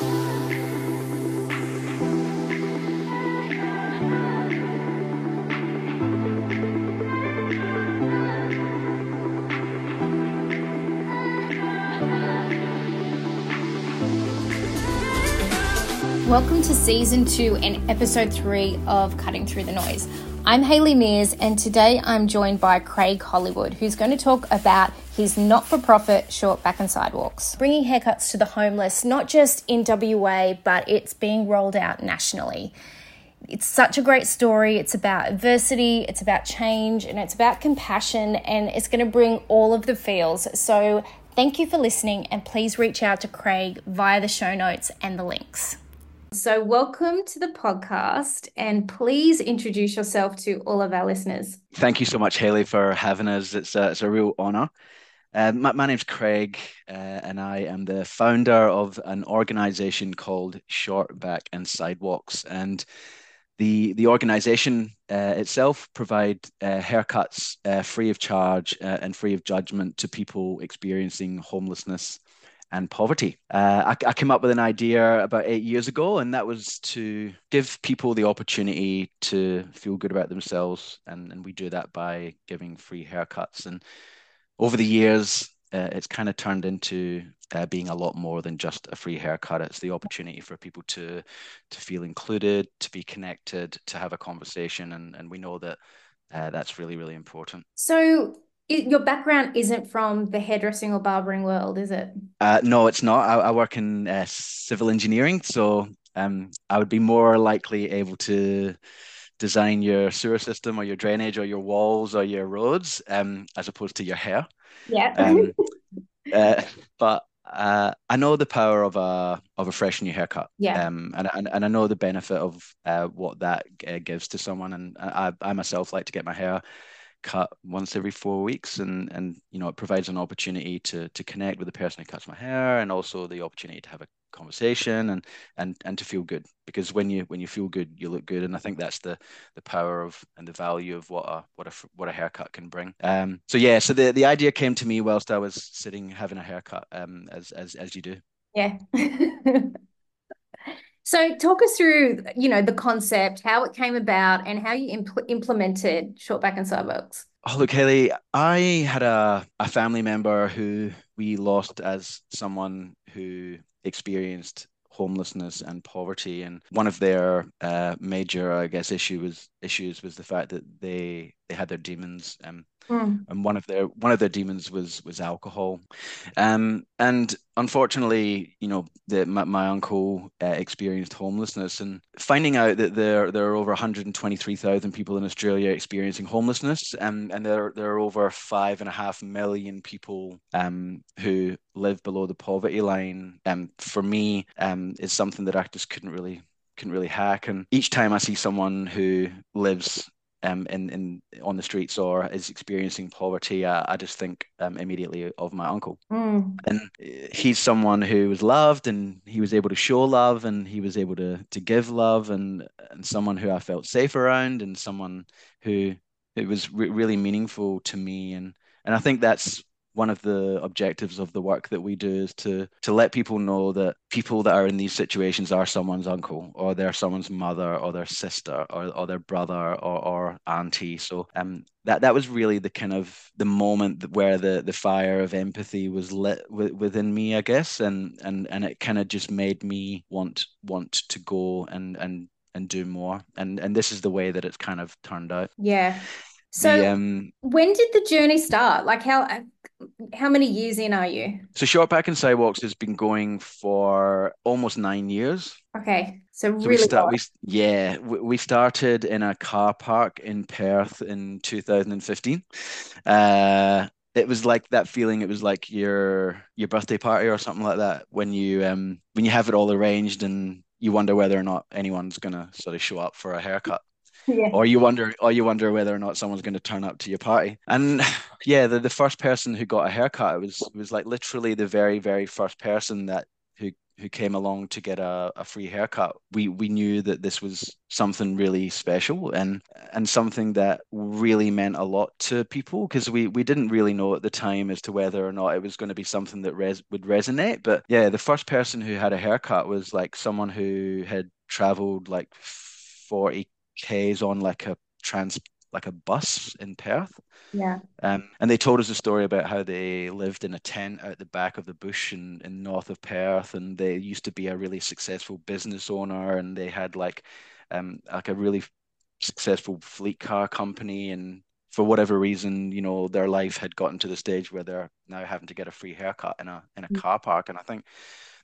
Welcome to season two and episode three of Cutting Through the Noise. I'm Hayley Mears, and today I'm joined by Craig Hollywood, who's going to talk about his not for profit short back and sidewalks, bringing haircuts to the homeless, not just in WA, but it's being rolled out nationally. It's such a great story. It's about adversity, it's about change, and it's about compassion, and it's going to bring all of the feels. So, thank you for listening, and please reach out to Craig via the show notes and the links. So, welcome to the podcast, and please introduce yourself to all of our listeners. Thank you so much, Hayley, for having us. It's a, it's a real honor. Uh, my, my, name's Craig, uh, and I am the founder of an organization called Short Back and Sidewalks. And the the organization uh, itself provide uh, haircuts uh, free of charge uh, and free of judgment to people experiencing homelessness and poverty. I, I, came up with an idea about eight years ago, and that was to give people the opportunity to feel good about themselves. And, and we do that by giving free haircuts. And over the years, uh, it's kind of turned into uh, being a lot more than just a free haircut. It's the opportunity for people to to feel included, to be connected, to have a conversation, and and we know that uh, that's really really important. So it, your background isn't from the hairdressing or barbering world, is it? Uh, no, it's not. I, I work in uh, civil engineering, so um, I would be more likely able to design your sewer system or your drainage or your walls or your roads, um, as opposed to your hair. Yeah. Um, uh, but uh, I know the power of a of a fresh new haircut. Yeah. Um, and, and and I know the benefit of uh, what that uh, gives to someone. And I I myself like to get my hair cut once every four weeks and and you know it provides an opportunity to to connect with the person who cuts my hair and also the opportunity to have a conversation and and and to feel good. Because when you when you feel good you look good and i think that's the the power of and the value of what a what a what a haircut can bring. Um so yeah so the the idea came to me whilst i was sitting having a haircut um as as as you do. Yeah So talk us through, you know, the concept, how it came about, and how you impl- implemented short back and sidewalks. Oh, look, Hayley, I had a, a family member who we lost as someone who experienced homelessness and poverty. And one of their uh, major, I guess, issue was issues was the fact that they they had their demons. Um, Mm. And one of their one of their demons was was alcohol, um, and unfortunately, you know, my, my uncle uh, experienced homelessness, and finding out that there there are over 123,000 people in Australia experiencing homelessness, um, and there there are over five and a half million people um, who live below the poverty line. Um, for me, um, is something that I just couldn't really couldn't really hack. And each time I see someone who lives um, in, in on the streets or is experiencing poverty, I, I just think um, immediately of my uncle. Mm. And he's someone who was loved and he was able to show love and he was able to to give love and and someone who I felt safe around and someone who it was re- really meaningful to me and and I think that's one of the objectives of the work that we do is to to let people know that people that are in these situations are someone's uncle or they're someone's mother or their sister or, or their brother or, or auntie. So um that that was really the kind of the moment where the the fire of empathy was lit w- within me i guess. And and and it kind of just made me want want to go and and and do more. And and this is the way that it's kind of turned out. Yeah. So the, um, when did the journey start? Like how how many years in are you? So Short Back and Sidewalks has been going for almost nine years. Okay, so, so really, we start, we, yeah, we, we started in a car park in Perth in 2015. Uh, it was like that feeling. It was like your your birthday party or something like that when you um when you have it all arranged and you wonder whether or not anyone's gonna sort of show up for a haircut yeah. or you wonder or you wonder whether or not someone's going to turn up to your party and yeah the, the first person who got a haircut was was like literally the very very first person that who who came along to get a, a free haircut, we we knew that this was something really special and and something that really meant a lot to people because we we didn't really know at the time as to whether or not it was going to be something that res- would resonate. But yeah, the first person who had a haircut was like someone who had traveled like 40 k's on like a trans like a bus in Perth. Yeah. Um, and they told us a story about how they lived in a tent out the back of the bush in, in north of Perth, and they used to be a really successful business owner, and they had like um like a really successful fleet car company, and for whatever reason, you know, their life had gotten to the stage where they're now having to get a free haircut in a in a mm-hmm. car park, and I think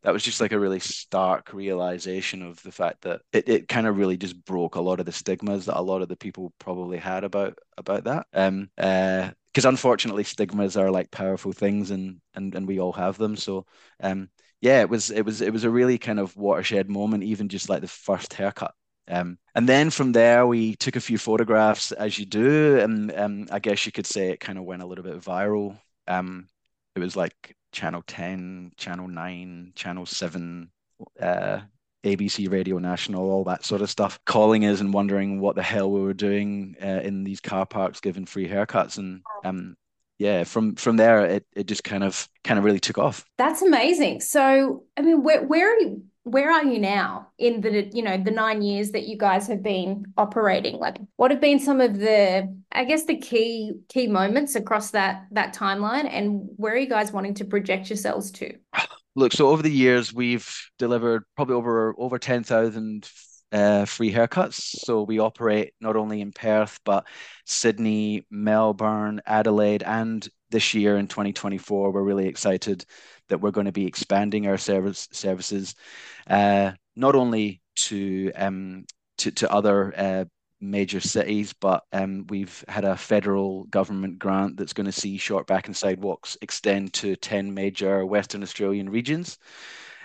that was just like a really stark realization of the fact that it, it kind of really just broke a lot of the stigmas that a lot of the people probably had about about that. Um, uh, because unfortunately stigmas are like powerful things and and and we all have them. So um, yeah, it was it was it was a really kind of watershed moment, even just like the first haircut. Um, and then from there, we took a few photographs, as you do, and um, I guess you could say it kind of went a little bit viral. Um, it was like Channel 10, Channel 9, Channel 7, uh, ABC Radio National, all that sort of stuff, calling us and wondering what the hell we were doing uh, in these car parks giving free haircuts. And um, yeah, from from there, it, it just kind of kind of really took off. That's amazing. So, I mean, where where are you? Where are you now in the you know the nine years that you guys have been operating? Like, what have been some of the I guess the key key moments across that that timeline, and where are you guys wanting to project yourselves to? Look, so over the years, we've delivered probably over over ten thousand uh, free haircuts. So we operate not only in Perth, but Sydney, Melbourne, Adelaide, and this year in 2024, we're really excited that we're going to be expanding our service services, uh, not only to um, to, to other uh, major cities, but um, we've had a federal government grant that's going to see short back and sidewalks extend to 10 major Western Australian regions,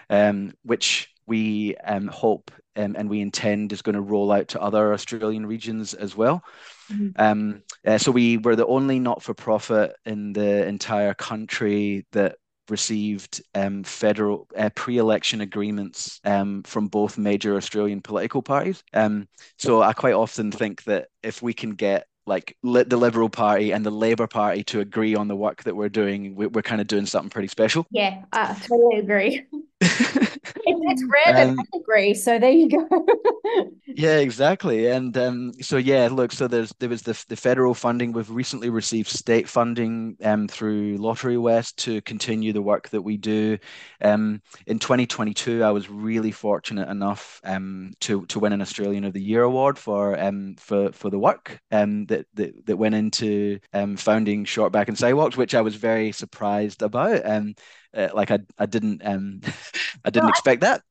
um, which we um, hope um, and we intend is going to roll out to other Australian regions as well. Mm-hmm. Um, uh, so we were the only not-for-profit in the entire country that received um, federal uh, pre-election agreements um, from both major Australian political parties. Um, so I quite often think that if we can get like the Liberal Party and the Labour Party to agree on the work that we're doing, we're kind of doing something pretty special. Yeah, I totally agree. it's rare that um, I agree. So there you go. yeah, exactly. And um, so yeah, look, so there's there was the the federal funding. We've recently received state funding um, through Lotterywest to continue the work that we do. Um, in 2022, I was really fortunate enough um, to to win an Australian of the Year award for um for for the work um that that, that went into um founding Short Back and Sidewalks, which I was very surprised about. Um, uh, like I I didn't um I didn't well, expect that.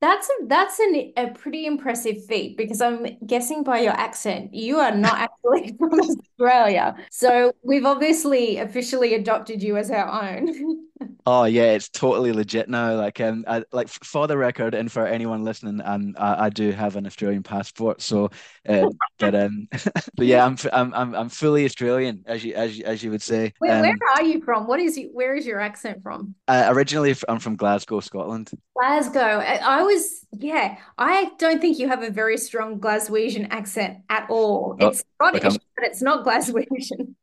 That's a that's an, a pretty impressive feat because I'm guessing by your accent you are not actually from Australia. So we've obviously officially adopted you as our own. Oh yeah, it's totally legit now. Like um, I, like for the record, and for anyone listening, um, I, I do have an Australian passport. So, uh, but um, but yeah, I'm I'm I'm I'm fully Australian, as you as you, as you would say. Where, um, where are you from? What is you? Where is your accent from? Uh, originally, I'm from Glasgow, Scotland. Glasgow. I, I was yeah. I don't think you have a very strong Glaswegian accent at all. Oh, it's Scottish, but it's not Glaswegian.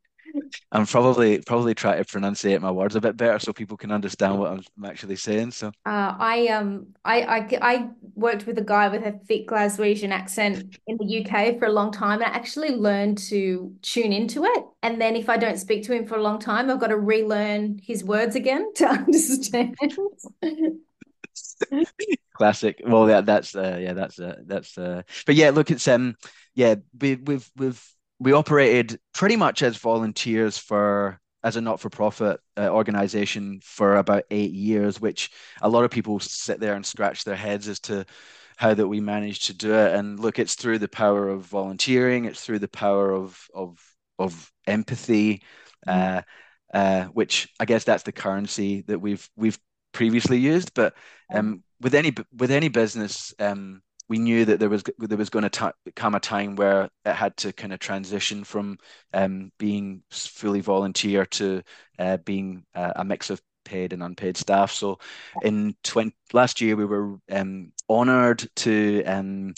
I'm probably probably trying to pronunciate my words a bit better so people can understand what I'm actually saying. So uh, I um I, I I worked with a guy with a thick Glaswegian accent in the UK for a long time, and I actually learned to tune into it. And then if I don't speak to him for a long time, I've got to relearn his words again to understand. Classic. Well, yeah, that's uh, yeah, that's uh, that's uh, but yeah, look, it's um, yeah, we, we've we've we operated pretty much as volunteers for as a not-for-profit uh, organization for about eight years which a lot of people sit there and scratch their heads as to how that we managed to do it. And look it's through the power of volunteering it's through the power of of of empathy mm-hmm. uh, uh, which i guess that's the currency that we've we've previously used. But um, with any with any business um, we knew that there was there was going to come a time where it had to kind of transition from um, being fully volunteer to uh, being uh, a mix of paid and unpaid staff. So in 20, last year, we were um, honored to um,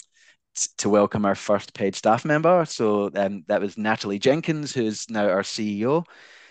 to welcome our first paid staff member. So um, that was Natalie Jenkins, who's now our CEO.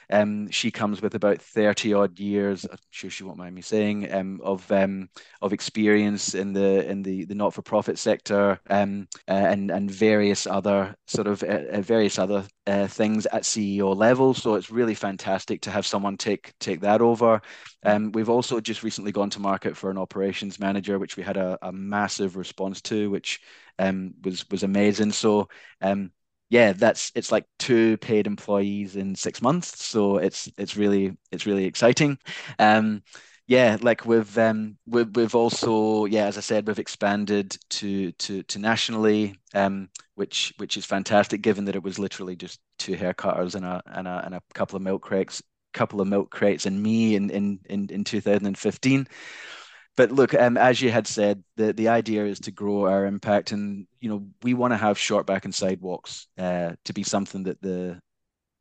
Um, she comes with about 30 odd years, I'm sure she won't mind me saying, um, of um, of experience in the in the, the not for profit sector um, uh, and and various other sort of uh, uh various other uh, things at CEO level. So it's really fantastic to have someone take take that over. Um, we've also just recently gone to market for an operations manager, which we had a, a massive response to, which um, was was amazing. So um, yeah, that's it's like two paid employees in six months. So it's it's really it's really exciting. Um, yeah, like we've um we've we've also yeah, as I said, we've expanded to to to nationally, um, which which is fantastic, given that it was literally just two haircutters and a and a and a couple of milk crates, couple of milk crates, and me in in in, in 2015 but look, um, as you had said, the, the idea is to grow our impact, and you know we want to have short back and sidewalks uh, to be something that the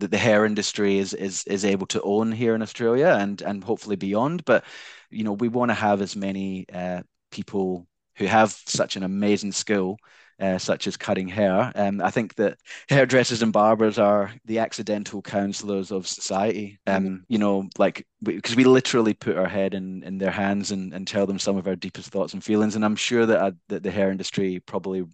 that the hair industry is is is able to own here in Australia and and hopefully beyond. But you know we want to have as many uh, people who have such an amazing skill uh, such as cutting hair. Um, I think that hairdressers and barbers are the accidental counselors of society. Um, mm-hmm. You know, like because we, we, literally put our head in, in their hands and, and tell them some of our deepest thoughts and feelings. And I'm sure that, I, that the hair industry probably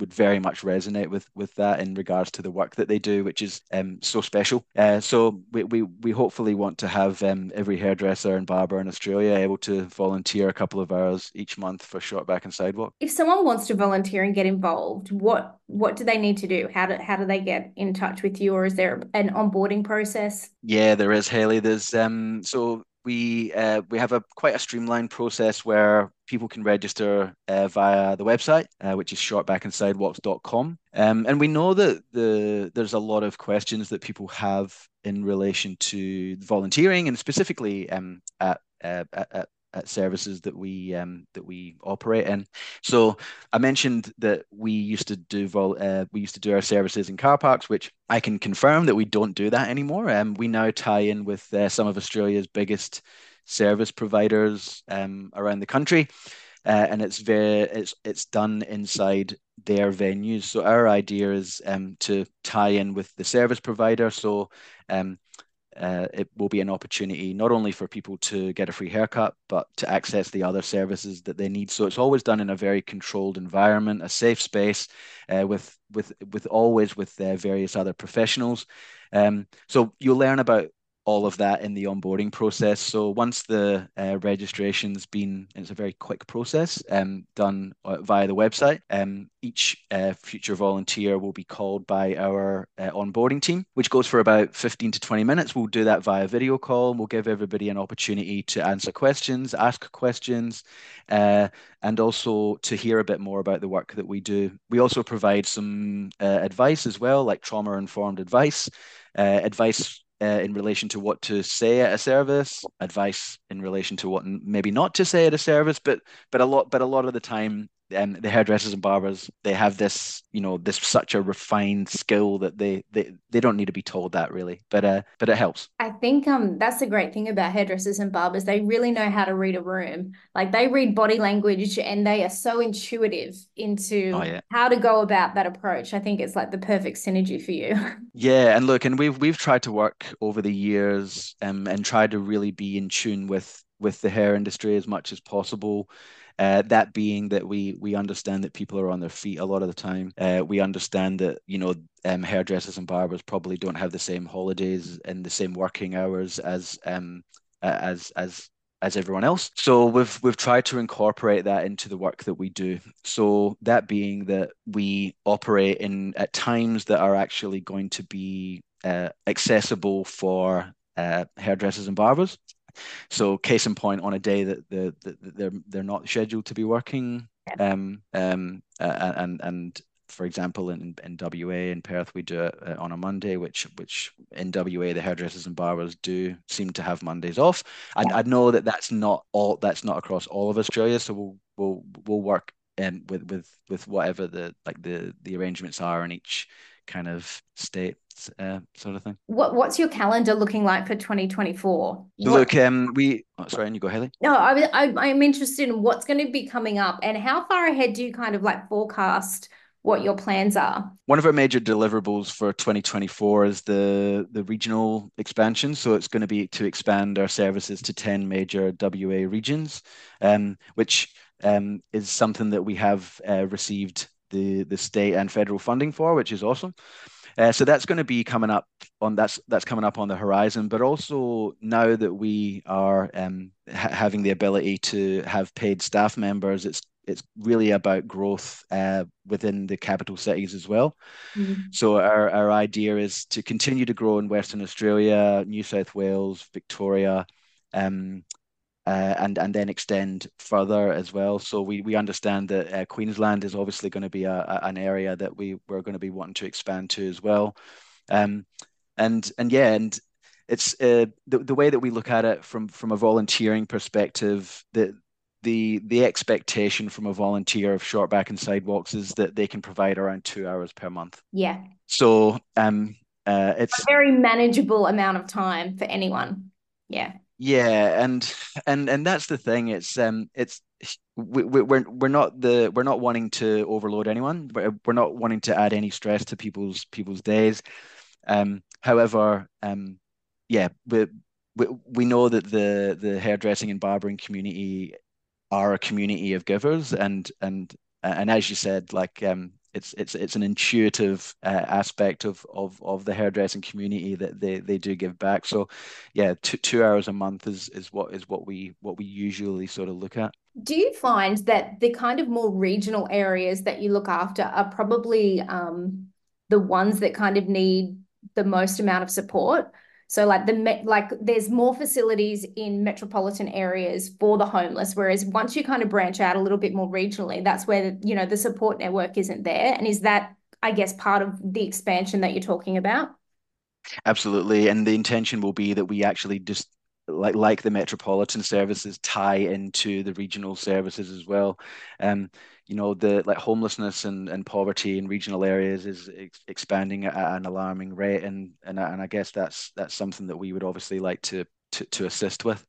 would very much resonate with with that in regards to the work that they do, which is um, so special. Uh, so we, we we hopefully want to have um, every hairdresser and barber in Australia able to volunteer a couple of hours each month for short back and sidewalk. If someone wants to volunteer and get involved, what what do they need to do? How do how do they get in touch with you, or is there an onboarding process? Yeah, there is, Hayley. There's um so we uh, we have a quite a streamlined process where people can register uh, via the website, uh, which is shortbackandsidewalks.com. Um, and we know that the there's a lot of questions that people have in relation to volunteering, and specifically um, at, uh, at, at at services that we um, that we operate in. So I mentioned that we used to do vol- uh, we used to do our services in car parks, which I can confirm that we don't do that anymore. Um, we now tie in with uh, some of Australia's biggest service providers um, around the country. Uh, and it's very it's it's done inside their venues. So our idea is um, to tie in with the service provider. So um, uh, it will be an opportunity not only for people to get a free haircut, but to access the other services that they need. So it's always done in a very controlled environment, a safe space, uh, with with with always with uh, various other professionals. Um, so you'll learn about all of that in the onboarding process. So once the uh, registration's been, it's a very quick process um, done uh, via the website. Um, each uh, future volunteer will be called by our uh, onboarding team, which goes for about 15 to 20 minutes. We'll do that via video call. We'll give everybody an opportunity to answer questions, ask questions, uh, and also to hear a bit more about the work that we do. We also provide some uh, advice as well, like trauma informed advice. Uh, advice uh, in relation to what to say at a service, advice in relation to what maybe not to say at a service, but but a lot but a lot of the time um, the hairdressers and barbers they have this you know this such a refined skill that they they, they don't need to be told that really but uh but it helps. I think um that's the great thing about hairdressers and barbers they really know how to read a room. Like they read body language and they are so intuitive into oh, yeah. how to go about that approach. I think it's like the perfect synergy for you. Yeah and look and we've we've tried to work over the years um, and tried to really be in tune with with the hair industry as much as possible uh, that being that we we understand that people are on their feet a lot of the time. Uh, we understand that you know um, hairdressers and barbers probably don't have the same holidays and the same working hours as um, as as as everyone else. So we've we've tried to incorporate that into the work that we do. So that being that we operate in at times that are actually going to be uh, accessible for uh, hairdressers and barbers. So, case in point, on a day that, the, that they're they're not scheduled to be working, um, um, uh, and and for example, in, in WA in Perth, we do it uh, on a Monday, which which in WA the hairdressers and barbers do seem to have Mondays off. I, I know that that's not all that's not across all of Australia, so we'll we'll we'll work um, with with with whatever the like the the arrangements are in each kind of state. Next uh, sort of thing. What What's your calendar looking like for 2024? So look, um, we oh, sorry, and you go, Hayley. No, I, I I'm interested in what's going to be coming up and how far ahead do you kind of like forecast what your plans are. One of our major deliverables for 2024 is the the regional expansion. So it's going to be to expand our services to 10 major WA regions, um, which um, is something that we have uh, received the the state and federal funding for, which is awesome. Uh, so that's going to be coming up on that's that's coming up on the horizon. But also now that we are um, ha- having the ability to have paid staff members, it's it's really about growth uh, within the capital cities as well. Mm-hmm. So our, our idea is to continue to grow in Western Australia, New South Wales, Victoria, um, uh, and and then extend further as well. So we we understand that uh, Queensland is obviously going to be a, a, an area that we we're going to be wanting to expand to as well. Um, and and yeah, and it's uh, the the way that we look at it from from a volunteering perspective that the the expectation from a volunteer of short back and sidewalks is that they can provide around two hours per month. Yeah. So um, uh, it's a very manageable amount of time for anyone. Yeah. Yeah, and and and that's the thing. It's um, it's we, we, we're we're not the we're not wanting to overload anyone. We're, we're not wanting to add any stress to people's people's days. Um, however, um, yeah, we, we we know that the the hairdressing and barbering community are a community of givers and and and as you said like um it's it's it's an intuitive uh, aspect of of of the hairdressing community that they they do give back. So yeah two, two hours a month is is what is what we what we usually sort of look at. Do you find that the kind of more regional areas that you look after are probably um the ones that kind of need the most amount of support so like the like there's more facilities in metropolitan areas for the homeless, whereas once you kind of branch out a little bit more regionally, that's where you know the support network isn't there. And is that I guess part of the expansion that you're talking about? Absolutely, and the intention will be that we actually just like like the metropolitan services tie into the regional services as well. Um, you know the like homelessness and, and poverty in regional areas is ex- expanding at an alarming rate. And and and I guess that's that's something that we would obviously like to to, to assist with.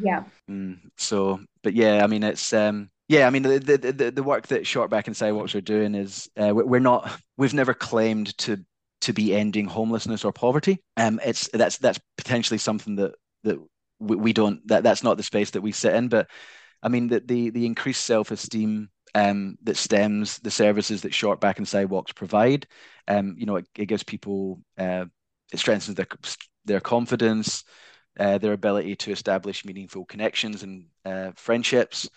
Yeah. Mm, so but yeah I mean it's um yeah I mean the the the, the work that short back and sidewalks are doing is uh, we're not we've never claimed to to be ending homelessness or poverty. Um it's that's that's potentially something that that we, we don't that that's not the space that we sit in. But I mean the the, the increased self-esteem um, that stems the services that short back and sidewalks provide. Um, you know, it, it gives people uh, it strengthens their their confidence, uh, their ability to establish meaningful connections and uh, friendships,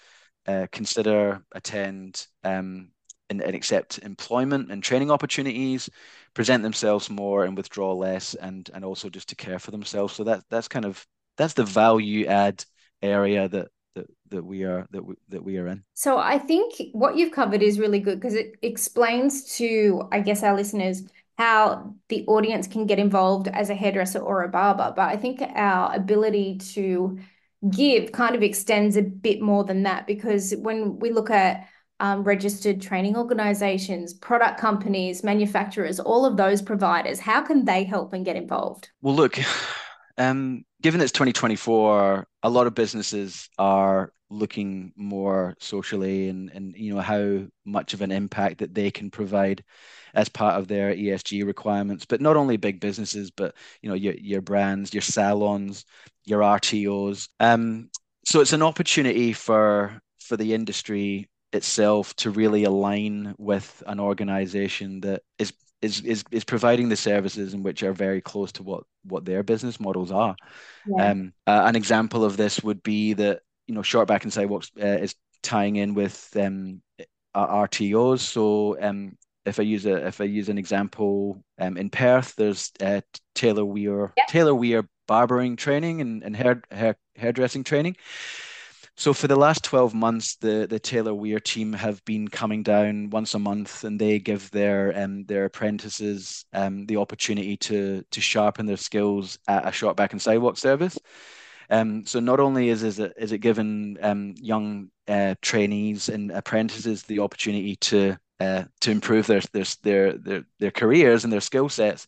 uh, consider, attend, um, and, and, accept employment and training opportunities, present themselves more and withdraw less, and and also just to care for themselves. So that that's kind of that's the value add area that that we are that we, that we are in. So I think what you've covered is really good because it explains to I guess our listeners how the audience can get involved as a hairdresser or a barber, but I think our ability to give kind of extends a bit more than that because when we look at um, registered training organizations, product companies, manufacturers, all of those providers, how can they help and get involved? Well, look, um, given it's 2024, a lot of businesses are looking more socially and, and you know how much of an impact that they can provide as part of their ESG requirements. But not only big businesses, but you know your your brands, your salons, your RTOs. Um, so it's an opportunity for for the industry itself to really align with an organization that is is is is providing the services in which are very close to what what their business models are. Yeah. Um, uh, an example of this would be that you know short back and sidewalks uh, is tying in with um, RTOs. So um, if I use a if I use an example um, in Perth, there's uh, Taylor Weir yep. Taylor Weir barbering training and, and hair, hair hairdressing training. So for the last 12 months, the, the Taylor Weir team have been coming down once a month and they give their um, their apprentices um, the opportunity to to sharpen their skills at a short back and sidewalk service. Um, so not only is, is it is it given um, young uh, trainees and apprentices the opportunity to uh, to improve their, their their their their careers and their skill sets,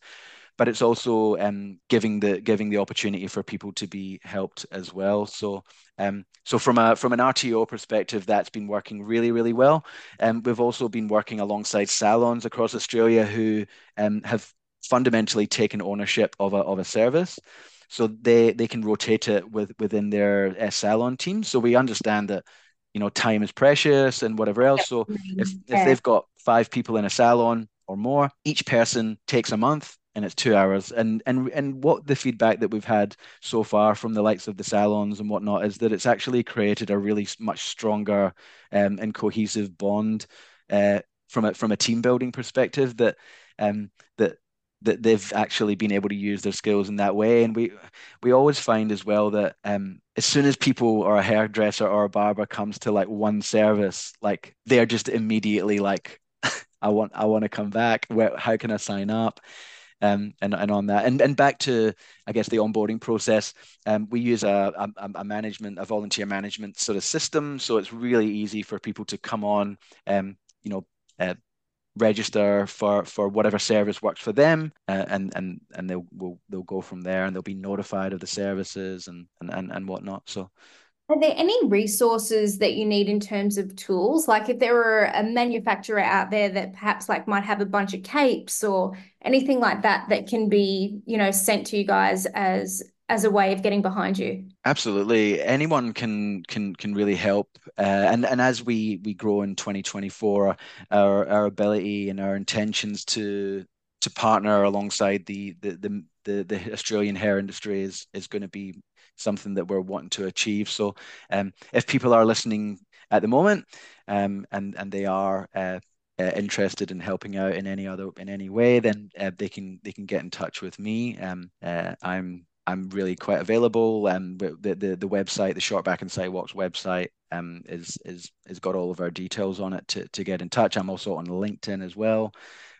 but it's also um, giving the giving the opportunity for people to be helped as well. So um, so from a from an RTO perspective, that's been working really really well. And um, we've also been working alongside salons across Australia who um, have fundamentally taken ownership of a of a service so they they can rotate it with within their uh, salon team. So we understand that you know time is precious and whatever else. So if if they've got five people in a salon or more, each person takes a month and it's two hours. And and and what the feedback that we've had so far from the likes of the salons and whatnot is that it's actually created a really much stronger um, and cohesive bond uh, from a from a team building perspective that um, that that they've actually been able to use their skills in that way. And we we always find as well that um, as soon as people or a hairdresser or a barber comes to like one service, like they're just immediately like, I want I want to come back. Where how can I sign up? Um, and and on that and and back to I guess the onboarding process. Um, we use a, a, a management a volunteer management sort of system, so it's really easy for people to come on. Um, you know, uh, register for for whatever service works for them uh, and and and they'll will, they'll go from there and they'll be notified of the services and and and, and whatnot so are there any resources that you need in terms of tools? Like if there were a manufacturer out there that perhaps like might have a bunch of capes or anything like that that can be you know sent to you guys as as a way of getting behind you? Absolutely. Anyone can can can really help. Uh, and and as we we grow in 2024 our our ability and our intentions to to partner alongside the the the the, the Australian hair industry is is going to be something that we're wanting to achieve so um if people are listening at the moment um and and they are uh, uh, interested in helping out in any other in any way, then uh, they can they can get in touch with me. Um, uh, I'm I'm really quite available. Um, the, the the website, the Short Back and Sidewalks website, um, is is has got all of our details on it to to get in touch. I'm also on LinkedIn as well,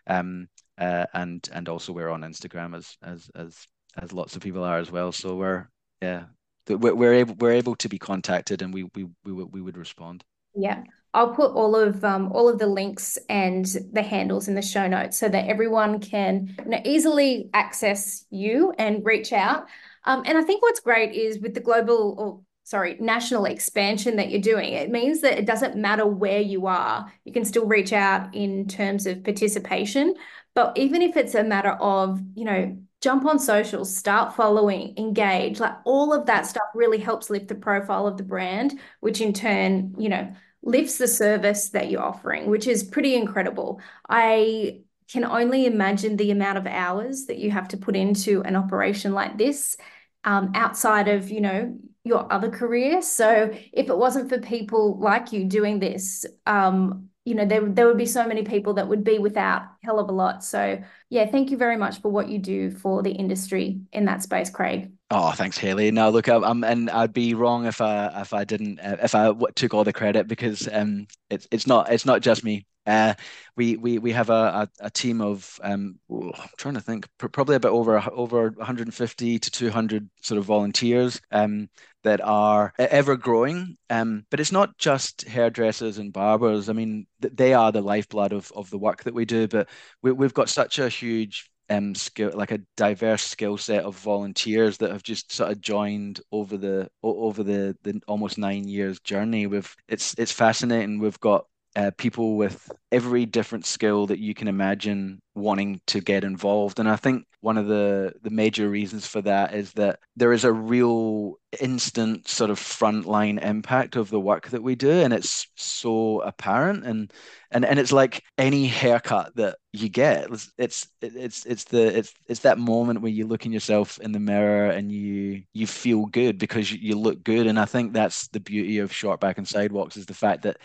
um, uh, and and also we're on Instagram as as as as lots of people are as well. So we're yeah, we're, we're able we're able to be contacted, and we we we we would respond. Yeah. I'll put all of um, all of the links and the handles in the show notes so that everyone can you know, easily access you and reach out. Um, and I think what's great is with the global or sorry national expansion that you're doing, it means that it doesn't matter where you are, you can still reach out in terms of participation. But even if it's a matter of you know jump on socials, start following, engage, like all of that stuff really helps lift the profile of the brand, which in turn you know lifts the service that you're offering, which is pretty incredible. I can only imagine the amount of hours that you have to put into an operation like this um, outside of, you know, your other career. So if it wasn't for people like you doing this, um, you know, there, there would be so many people that would be without hell of a lot. So yeah, thank you very much for what you do for the industry in that space, Craig. Oh, thanks, Hayley. No, look, I'm, and I'd be wrong if I if I didn't uh, if I took all the credit because um, it's it's not it's not just me. Uh, we we we have a, a, a team of um, I'm trying to think probably about over over 150 to 200 sort of volunteers um, that are ever growing. Um, but it's not just hairdressers and barbers. I mean, they are the lifeblood of of the work that we do. But we, we've got such a huge um skill like a diverse skill set of volunteers that have just sort of joined over the over the the almost nine years journey with it's it's fascinating we've got uh, people with every different skill that you can imagine wanting to get involved. And I think one of the the major reasons for that is that there is a real instant sort of frontline impact of the work that we do, and it's so apparent. And and and it's like any haircut that you get. It's it's it's it's the it's it's that moment where you look in yourself in the mirror and you you feel good because you, you look good. And I think that's the beauty of short back and Sidewalks is the fact that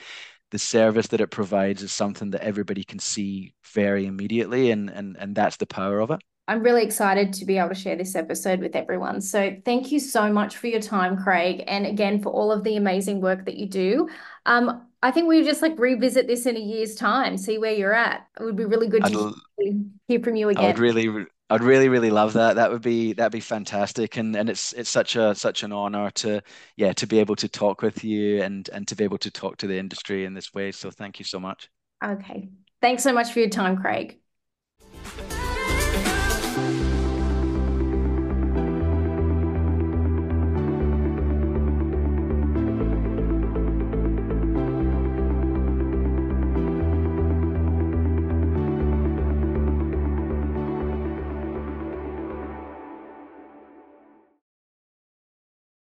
the service that it provides is something that everybody can see very immediately and and and that's the power of it I'm really excited to be able to share this episode with everyone. So, thank you so much for your time, Craig, and again for all of the amazing work that you do. Um, I think we just like revisit this in a year's time, see where you're at. It would be really good to hear from you again. I would really, I'd really, really love that. That would be that'd be fantastic, and and it's it's such a such an honor to yeah to be able to talk with you and and to be able to talk to the industry in this way. So thank you so much. Okay, thanks so much for your time, Craig.